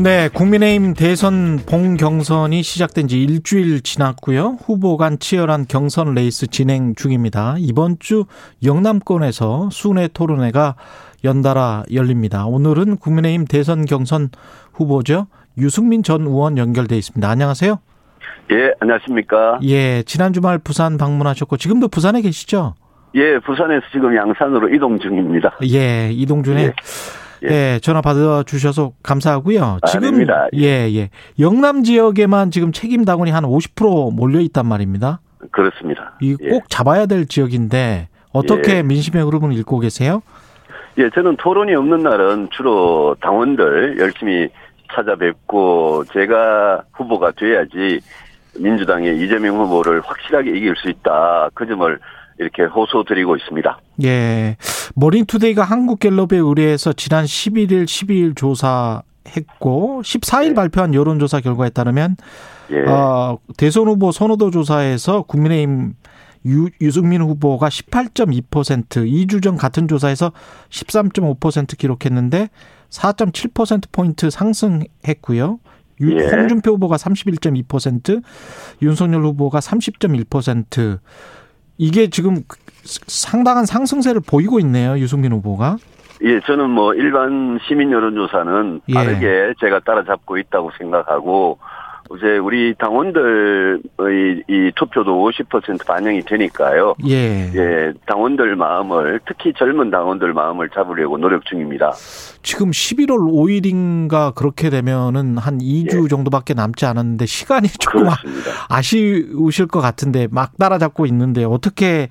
네, 국민의힘 대선 본경선이 시작된 지 일주일 지났고요. 후보 간 치열한 경선 레이스 진행 중입니다. 이번 주 영남권에서 순회 토론회가 연달아 열립니다. 오늘은 국민의힘 대선 경선 후보죠. 유승민 전 의원 연결돼 있습니다. 안녕하세요. 예, 안녕하십니까. 예, 지난 주말 부산 방문하셨고 지금도 부산에 계시죠? 예, 부산에서 지금 양산으로 이동 중입니다. 예, 이동 중에 예. 예. 예, 전화 받아 주셔서 감사하고요. 지금 아닙니다. 예, 예. 영남 지역에만 지금 책임 당원이 한 50% 몰려 있단 말입니다. 그렇습니다. 이꼭 예. 잡아야 될 지역인데 어떻게 예. 민심의 흐름을 읽고 계세요? 예, 저는 토론이 없는 날은 주로 당원들 열심히 찾아뵙고 제가 후보가 돼야지 민주당의 이재명 후보를 확실하게 이길 수 있다. 그 점을 이렇게 호소드리고 있습니다. 예. 모닝투데이가 한국갤럽에 의뢰해서 지난 11일, 12일 조사했고 14일 예. 발표한 여론조사 결과에 따르면 예. 어, 대선 후보 선호도 조사에서 국민의힘 유, 유승민 후보가 18.2%, 2주 전 같은 조사에서 13.5% 기록했는데 4.7%포인트 상승했고요. 예. 홍준표 후보가 31.2%, 윤석열 후보가 30.1%. 이게 지금 상당한 상승세를 보이고 있네요. 유승민 후보가. 예, 저는 뭐 일반 시민 여론조사는 예. 빠르게 제가 따라잡고 있다고 생각하고 이제 우리 당원들의 이 투표도 50% 반영이 되니까요. 예. 예, 당원들 마음을 특히 젊은 당원들 마음을 잡으려고 노력 중입니다. 지금 11월 5일인가 그렇게 되면은 한 2주 예. 정도밖에 남지 않았는데 시간이 조금 그렇습니다. 아쉬우실 것 같은데 막 따라잡고 있는데 어떻게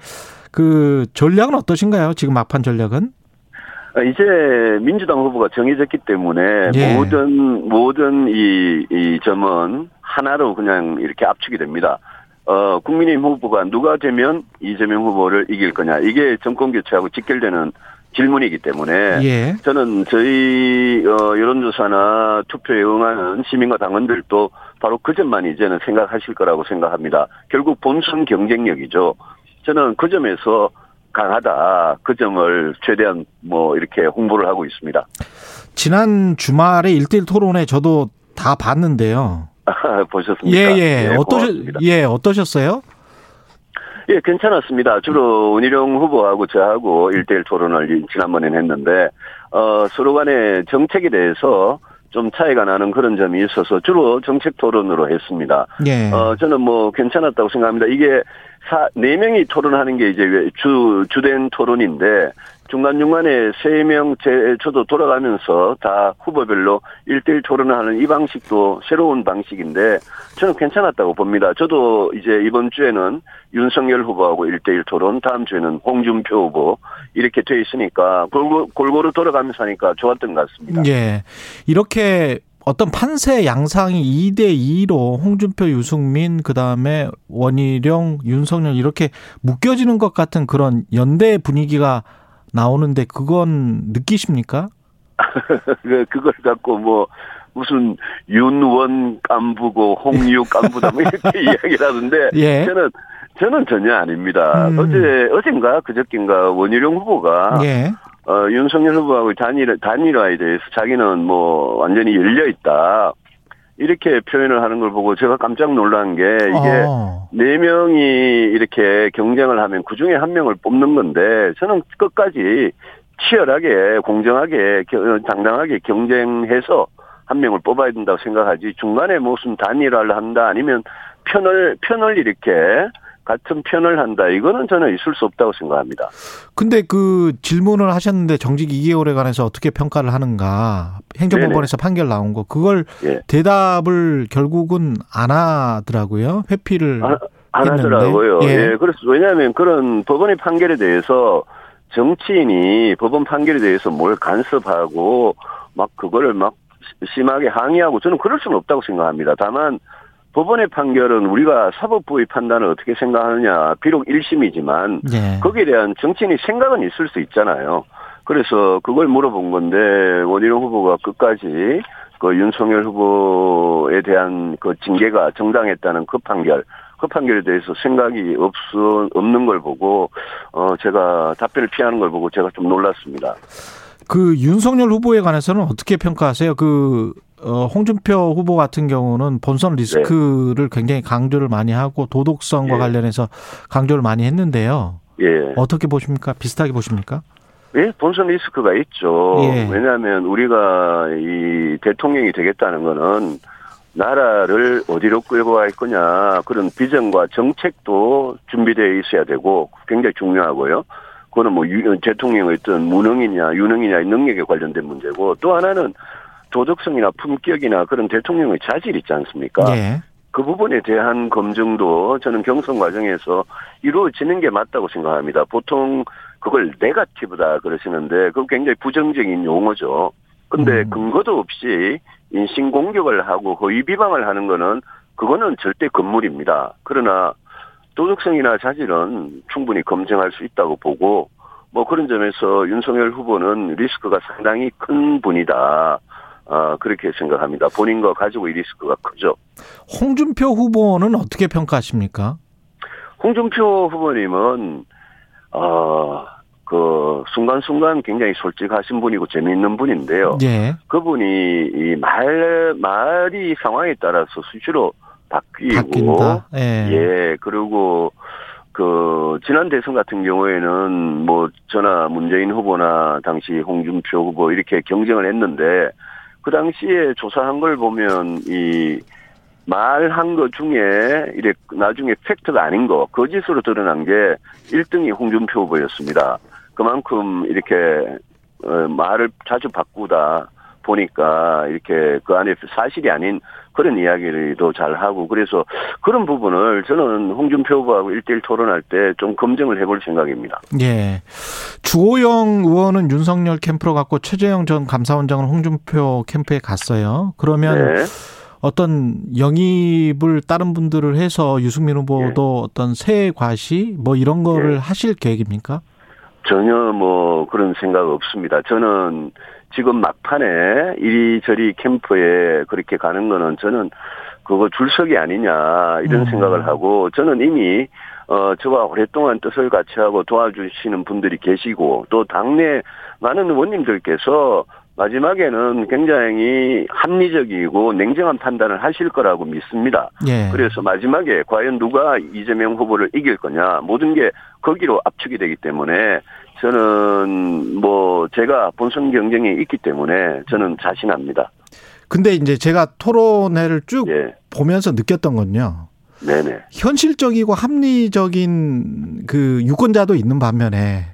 그 전략은 어떠신가요? 지금 막판 전략은? 아, 이제 민주당 후보가 정해졌기 때문에 예. 모든 모든 이, 이 점은 하나로 그냥 이렇게 압축이 됩니다. 어, 국민의힘 후보가 누가 되면 이재명 후보를 이길 거냐. 이게 정권 교체하고 직결되는 질문이기 때문에 예. 저는 저희 어, 여론조사나 투표에 응하는 시민과 당원들도 바로 그 점만 이제는 생각하실 거라고 생각합니다. 결국 본선 경쟁력이죠. 저는 그 점에서 강하다. 그 점을 최대한 뭐 이렇게 홍보를 하고 있습니다. 지난 주말에 일대일 토론회 저도 다 봤는데요. 보셨습니까? 예, 예. 네, 어떠셨, 예, 어떠셨어요? 예, 괜찮았습니다. 주로 은희룡 후보하고 저하고 일대일 토론을 지난번에 했는데, 어, 서로 간의 정책에 대해서 좀 차이가 나는 그런 점이 있어서 주로 정책 토론으로 했습니다. 예. 어, 저는 뭐 괜찮았다고 생각합니다. 이게 사, 네 명이 토론하는 게 이제 주, 주된 토론인데, 중간중간에 세 명, 제, 저도 돌아가면서 다 후보별로 일대일 토론을 하는 이 방식도 새로운 방식인데, 저는 괜찮았다고 봅니다. 저도 이제 이번 주에는 윤석열 후보하고 일대일 토론, 다음 주에는 홍준표 후보, 이렇게 돼 있으니까, 골고루, 골고루 돌아가면서 하니까 좋았던 것 같습니다. 예. 이렇게 어떤 판세 양상이 2대 2로 홍준표, 유승민, 그 다음에 원희룡, 윤석열 이렇게 묶여지는 것 같은 그런 연대 분위기가 나오는데 그건 느끼십니까? 그, 그걸 갖고 뭐 무슨 윤원 깐부고 홍유 깐부다 뭐 이렇게 이야기를 하는데 예. 저는 저는 전혀 아닙니다. 음. 어제 어젠가 그저께인가 원희룡 후보가 예. 어, 윤석열 후보하고 단일, 단일화에 대해서 자기는 뭐 완전히 열려있다. 이렇게 표현을 하는 걸 보고 제가 깜짝 놀란 게 이게 어. 네 명이 이렇게 경쟁을 하면 그 중에 한 명을 뽑는 건데 저는 끝까지 치열하게 공정하게 당당하게 경쟁해서 한 명을 뽑아야 된다고 생각하지 중간에 무슨 단일화를 한다 아니면 편을 편을 이렇게 같은 편을 한다. 이거는 저는 있을 수 없다고 생각합니다. 근데 그 질문을 하셨는데 정직 2개월에 관해서 어떻게 평가를 하는가 행정법원에서 네네. 판결 나온 거 그걸 예. 대답을 결국은 안 하더라고요. 회피를 아, 안 하더라고요. 예. 예. 그래서 왜냐하면 그런 법원의 판결에 대해서 정치인이 법원 판결에 대해서 뭘 간섭하고 막 그거를 막 심하게 항의하고 저는 그럴 수는 없다고 생각합니다. 다만 법원의 판결은 우리가 사법부의 판단을 어떻게 생각하느냐 비록 1심이지만 네. 거기에 대한 정치인의 생각은 있을 수 있잖아요. 그래서 그걸 물어본 건데 원희룡 후보가 끝까지 그 윤석열 후보에 대한 그 징계가 정당했다는 그 판결, 그 판결에 대해서 생각이 없어 없는 걸 보고 어 제가 답변을 피하는 걸 보고 제가 좀 놀랐습니다. 그 윤석열 후보에 관해서는 어떻게 평가하세요? 그 어, 홍준표 후보 같은 경우는 본선 리스크를 네. 굉장히 강조를 많이 하고 도덕성과 예. 관련해서 강조를 많이 했는데요. 예. 어떻게 보십니까? 비슷하게 보십니까? 예, 본선 리스크가 있죠. 예. 왜냐하면 우리가 이 대통령이 되겠다는 거는 나라를 어디로 끌고 갈 거냐 그런 비전과 정책도 준비되어 있어야 되고 굉장히 중요하고요. 그거는 뭐 대통령의 어떤 무능이냐 유능이냐 능력에 관련된 문제고 또 하나는 도덕성이나 품격이나 그런 대통령의 자질 있지 않습니까? 예. 그 부분에 대한 검증도 저는 경선 과정에서 이루어지는 게 맞다고 생각합니다. 보통 그걸 네가티브다 그러시는데 그거 굉장히 부정적인 용어죠. 근데 음. 근거도 없이 인신 공격을 하고 허위 비방을 하는 거는 그거는 절대 건물입니다. 그러나 도덕성이나 자질은 충분히 검증할 수 있다고 보고 뭐 그런 점에서 윤석열 후보는 리스크가 상당히 큰 분이다. 아, 그렇게 생각합니다. 본인과 가지고 이 리스크가 크죠. 홍준표 후보는 어떻게 평가하십니까? 홍준표 후보님은, 어, 그, 순간순간 굉장히 솔직하신 분이고 재미있는 분인데요. 예. 그분이 이 말, 말이 상황에 따라서 수시로 바뀌고. 예. 예, 그리고 그 지난 대선 같은 경우에는 뭐 저나 문재인 후보나 당시 홍준표 후보 이렇게 경쟁을 했는데 그 당시에 조사한 걸 보면 이 말한 것 중에 이래 나중에 팩트가 아닌 거 거짓으로 드러난 게 1등이 홍준표 후보였습니다. 그만큼 이렇게 어, 말을 자주 바꾸다 보니까 이렇게 그 안에 사실이 아닌 그런 이야기를도 잘 하고 그래서 그런 부분을 저는 홍준표 후보하고 일대일 토론할 때 좀 검증을 해볼 생각입니다. 예. 주호영 의원은 윤석열 캠프로 갔고 최재형 전 감사원장은 홍준표 캠프에 갔어요. 그러면 네. 어떤 영입을 다른 분들을 해서 유승민 후보도 예. 어떤 새 과시 뭐 이런 거를 예. 하실 계획입니까? 전혀 뭐 그런 생각 없습니다. 저는 지금 막판에 이리저리 캠프에 그렇게 가는 거는 저는 그거 줄석이 아니냐 이런 음. 생각을 하고 저는 이미 어 저와 오랫동안 뜻을 같이 하고 도와주시는 분들이 계시고 또 당내 많은 의원님들께서 마지막에는 굉장히 합리적이고 냉정한 판단을 하실 거라고 믿습니다. 예. 그래서 마지막에 과연 누가 이재명 후보를 이길 거냐 모든 게 거기로 압축이 되기 때문에 저는 뭐 제가 본선 경쟁이 있기 때문에 저는 자신합니다. 근데 이제 제가 토론회를 쭉 예. 보면서 느꼈던 건요. 네네. 현실적이고 합리적인 그 유권자도 있는 반면에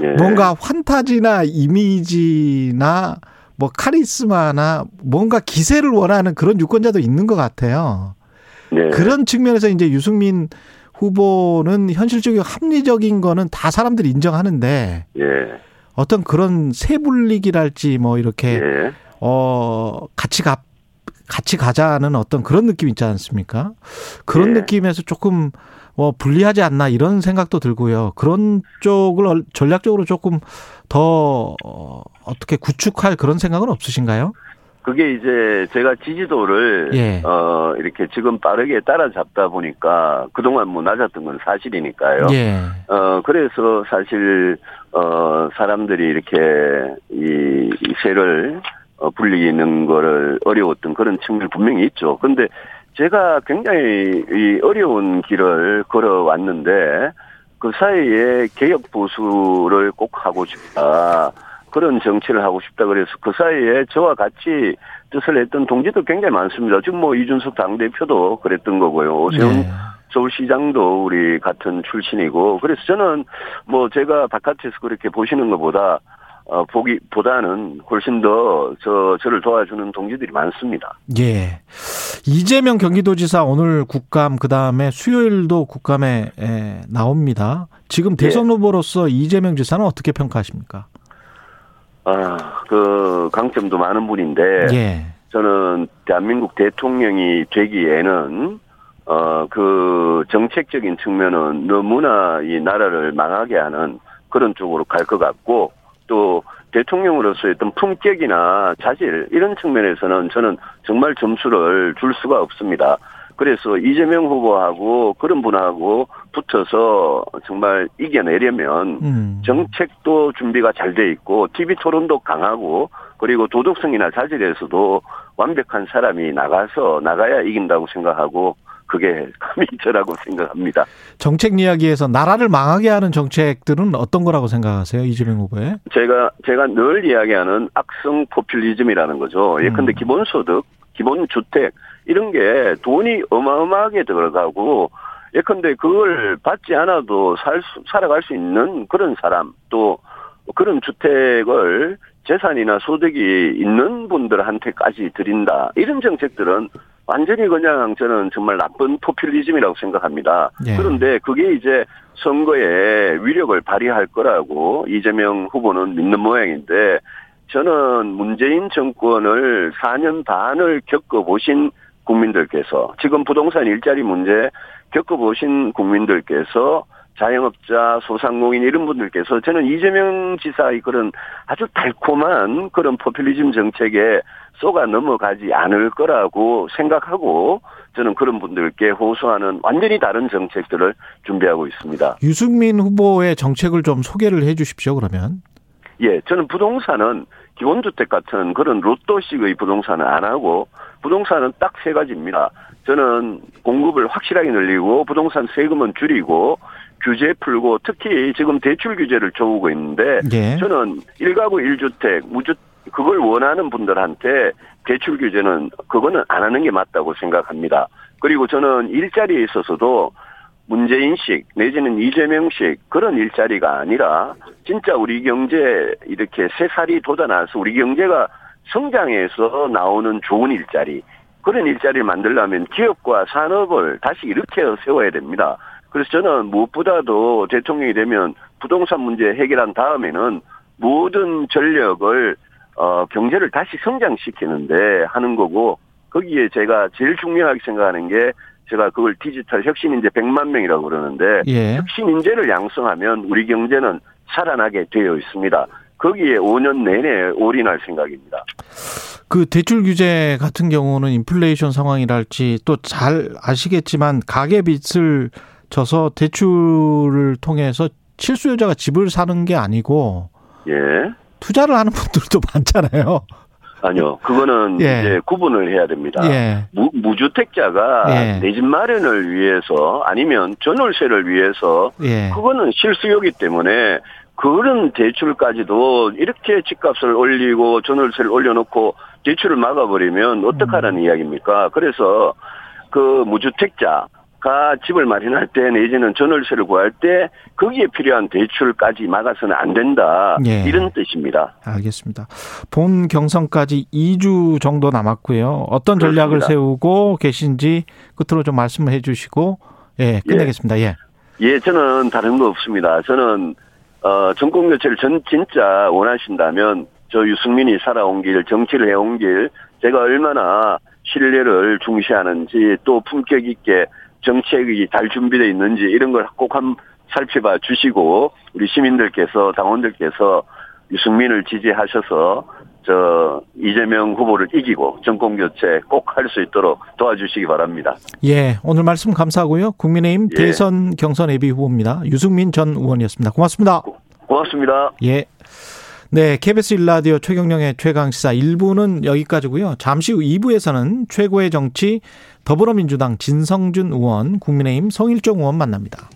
네. 뭔가 환타지나 이미지나 뭐 카리스마나 뭔가 기세를 원하는 그런 유권자도 있는 것 같아요. 네. 그런 측면에서 이제 유승민 후보는 현실적이고 합리적인 거는 다 사람들이 인정하는데 예. 어떤 그런 세불리기랄지 뭐 이렇게 예. 어 같이 가 같이 가자는 어떤 그런 느낌 있지 않습니까? 그런 예. 느낌에서 조금 뭐 불리하지 않나 이런 생각도 들고요. 그런 쪽을 전략적으로 조금 더 어, 어떻게 구축할 그런 생각은 없으신가요? 그게 이제 제가 지지도를 예. 어 이렇게 지금 빠르게 따라잡다 보니까 그동안 뭐 낮았던 건 사실이니까요. 예. 어 그래서 사실 어 사람들이 이렇게 이, 이 세를 어 불리는 거를 어려웠던 그런 측면이 분명히 있죠. 근데 제가 굉장히 이 어려운 길을 걸어왔는데 그 사이에 개혁 보수를 꼭 하고 싶다. 그런 정치를 하고 싶다 그래서 그 사이에 저와 같이 뜻을 했던 동지도 굉장히 많습니다. 지금 뭐 이준석 당대표도 그랬던 거고요. 오세훈 네. 서울시장도 우리 같은 출신이고 그래서 저는 뭐 제가 바깥에서 그렇게 보시는 것보다 어, 보기 보다는 훨씬 더 저, 저를 도와주는 동지들이 많습니다. 예. 이재명 경기도지사 오늘 국감, 그 다음에 수요일도 국감에 에, 나옵니다. 지금 대선 예. 후보로서 이재명 지사는 어떻게 평가하십니까? 아, 그 강점도 많은 분인데 예. 저는 대한민국 대통령이 되기에는 어 그 정책적인 측면은 너무나 이 나라를 망하게 하는 그런 쪽으로 갈 것 같고 또 대통령으로서의 어떤 품격이나 자질 이런 측면에서는 저는 정말 점수를 줄 수가 없습니다. 그래서 이재명 후보하고 그런 분하고 붙어서 정말 이겨내려면 음. 정책도 준비가 잘 돼 있고 TV 토론도 강하고 그리고 도덕성이나 자질에서도 완벽한 사람이 나가서 나가야 이긴다고 생각하고 그게 저라고 생각합니다. 정책 이야기에서 나라를 망하게 하는 정책들은 어떤 거라고 생각하세요? 이재명 후보의? 제가 제가 늘 이야기하는 악성 포퓰리즘이라는 거죠. 예컨대 음. 기본소득, 기본 주택 이런 게 돈이 어마어마하게 들어가고 예컨대 그걸 받지 않아도 살 수, 살아갈 수 있는 그런 사람 또 그런 주택을 재산이나 소득이 있는 분들한테까지 드린다. 이런 정책들은 완전히 그냥 저는 정말 나쁜 포퓰리즘이라고 생각합니다. 예. 그런데 그게 이제 선거에 위력을 발휘할 거라고 이재명 후보는 믿는 모양인데 저는 문재인 정권을 4년 반을 겪어보신 국민들께서 지금 부동산 일자리 문제 겪어보신 국민들께서 자영업자, 소상공인 이런 분들께서 저는 이재명 지사의 그런 아주 달콤한 그런 포퓰리즘 정책에 쏘가 넘어가지 않을 거라고 생각하고 저는 그런 분들께 호소하는 완전히 다른 정책들을 준비하고 있습니다. 유승민 후보의 정책을 좀 소개를 해 주십시오, 그러면. 예, 저는 부동산은 기본주택 같은 그런 로또식의 부동산은 안 하고 부동산은 딱 세 가지입니다. 저는 공급을 확실하게 늘리고 부동산 세금은 줄이고 규제 풀고 특히 지금 대출 규제를 줘오고 있는데 예. 저는 1가구 1주택 무주 그걸 원하는 분들한테 대출 규제는 그거는 안 하는 게 맞다고 생각합니다. 그리고 저는 일자리에 있어서도 문재인식 내지는 이재명식 그런 일자리가 아니라 진짜 우리 경제 이렇게 세 살이 돋아나서 우리 경제가 성장해서 나오는 좋은 일자리 그런 일자리를 만들려면 기업과 산업을 다시 일으켜 세워야 됩니다. 그래서 저는 무엇보다도 대통령이 되면 부동산 문제 해결한 다음에는 모든 전력을 어 경제를 다시 성장시키는데 하는 거고 거기에 제가 제일 중요하게 생각하는 게 제가 그걸 디지털 혁신 인재 100만 명이라고 그러는데 예. 혁신 인재를 양성하면 우리 경제는 살아나게 되어 있습니다. 거기에 5년 내내 올인할 생각입니다. 그 대출 규제 같은 경우는 인플레이션 상황이랄지 또 잘 아시겠지만 가계 빚을 져서 대출을 통해서 실수요자가 집을 사는 게 아니고 예. 투자를 하는 분들도 많잖아요. 아니요, 그거는 예. 이제 구분을 해야 됩니다. 예. 무, 무주택자가 예. 내집 마련을 위해서 아니면 전월세를 위해서 예. 그거는 실수요기 때문에 그런 대출까지도 이렇게 집값을 올리고 전월세를 올려놓고 대출을 막아버리면 어떡하라는 음. 이야기입니까? 그래서 그 무주택자 가 집을 마련할 때 내지는 전월세를 구할 때 거기에 필요한 대출까지 막아서는 안 된다. 예. 이런 뜻입니다. 알겠습니다. 본 경선까지 2주 정도 남았고요. 어떤 전략을 그렇습니다. 세우고 계신지 끝으로 좀 말씀을 해 주시고 예, 끝내겠습니다. 예. 예, 저는 다른 거 없습니다. 저는 어 정권 교체를 전 진짜 원하신다면 저 유승민이 살아온 길, 정치를 해온 길 제가 얼마나 신뢰를 중시하는지 또 품격 있게 정책이 잘 준비되어 있는지 이런 걸 꼭 한 살펴봐 주시고 우리 시민들께서 당원들께서 유승민을 지지하셔서 저 이재명 후보를 이기고 정권 교체 꼭 할 수 있도록 도와주시기 바랍니다. 예, 오늘 말씀 감사하고요. 국민의힘 예. 대선 경선 예비 후보입니다. 유승민 전 의원이었습니다. 고맙습니다. 고, 고맙습니다. 예. 네, KBS 일라디오 최경령의 최강시사 1부는 여기까지고요. 잠시 후 2부에서는 최고의 정치 더불어민주당 진성준 의원, 국민의힘 성일종 의원 만납니다.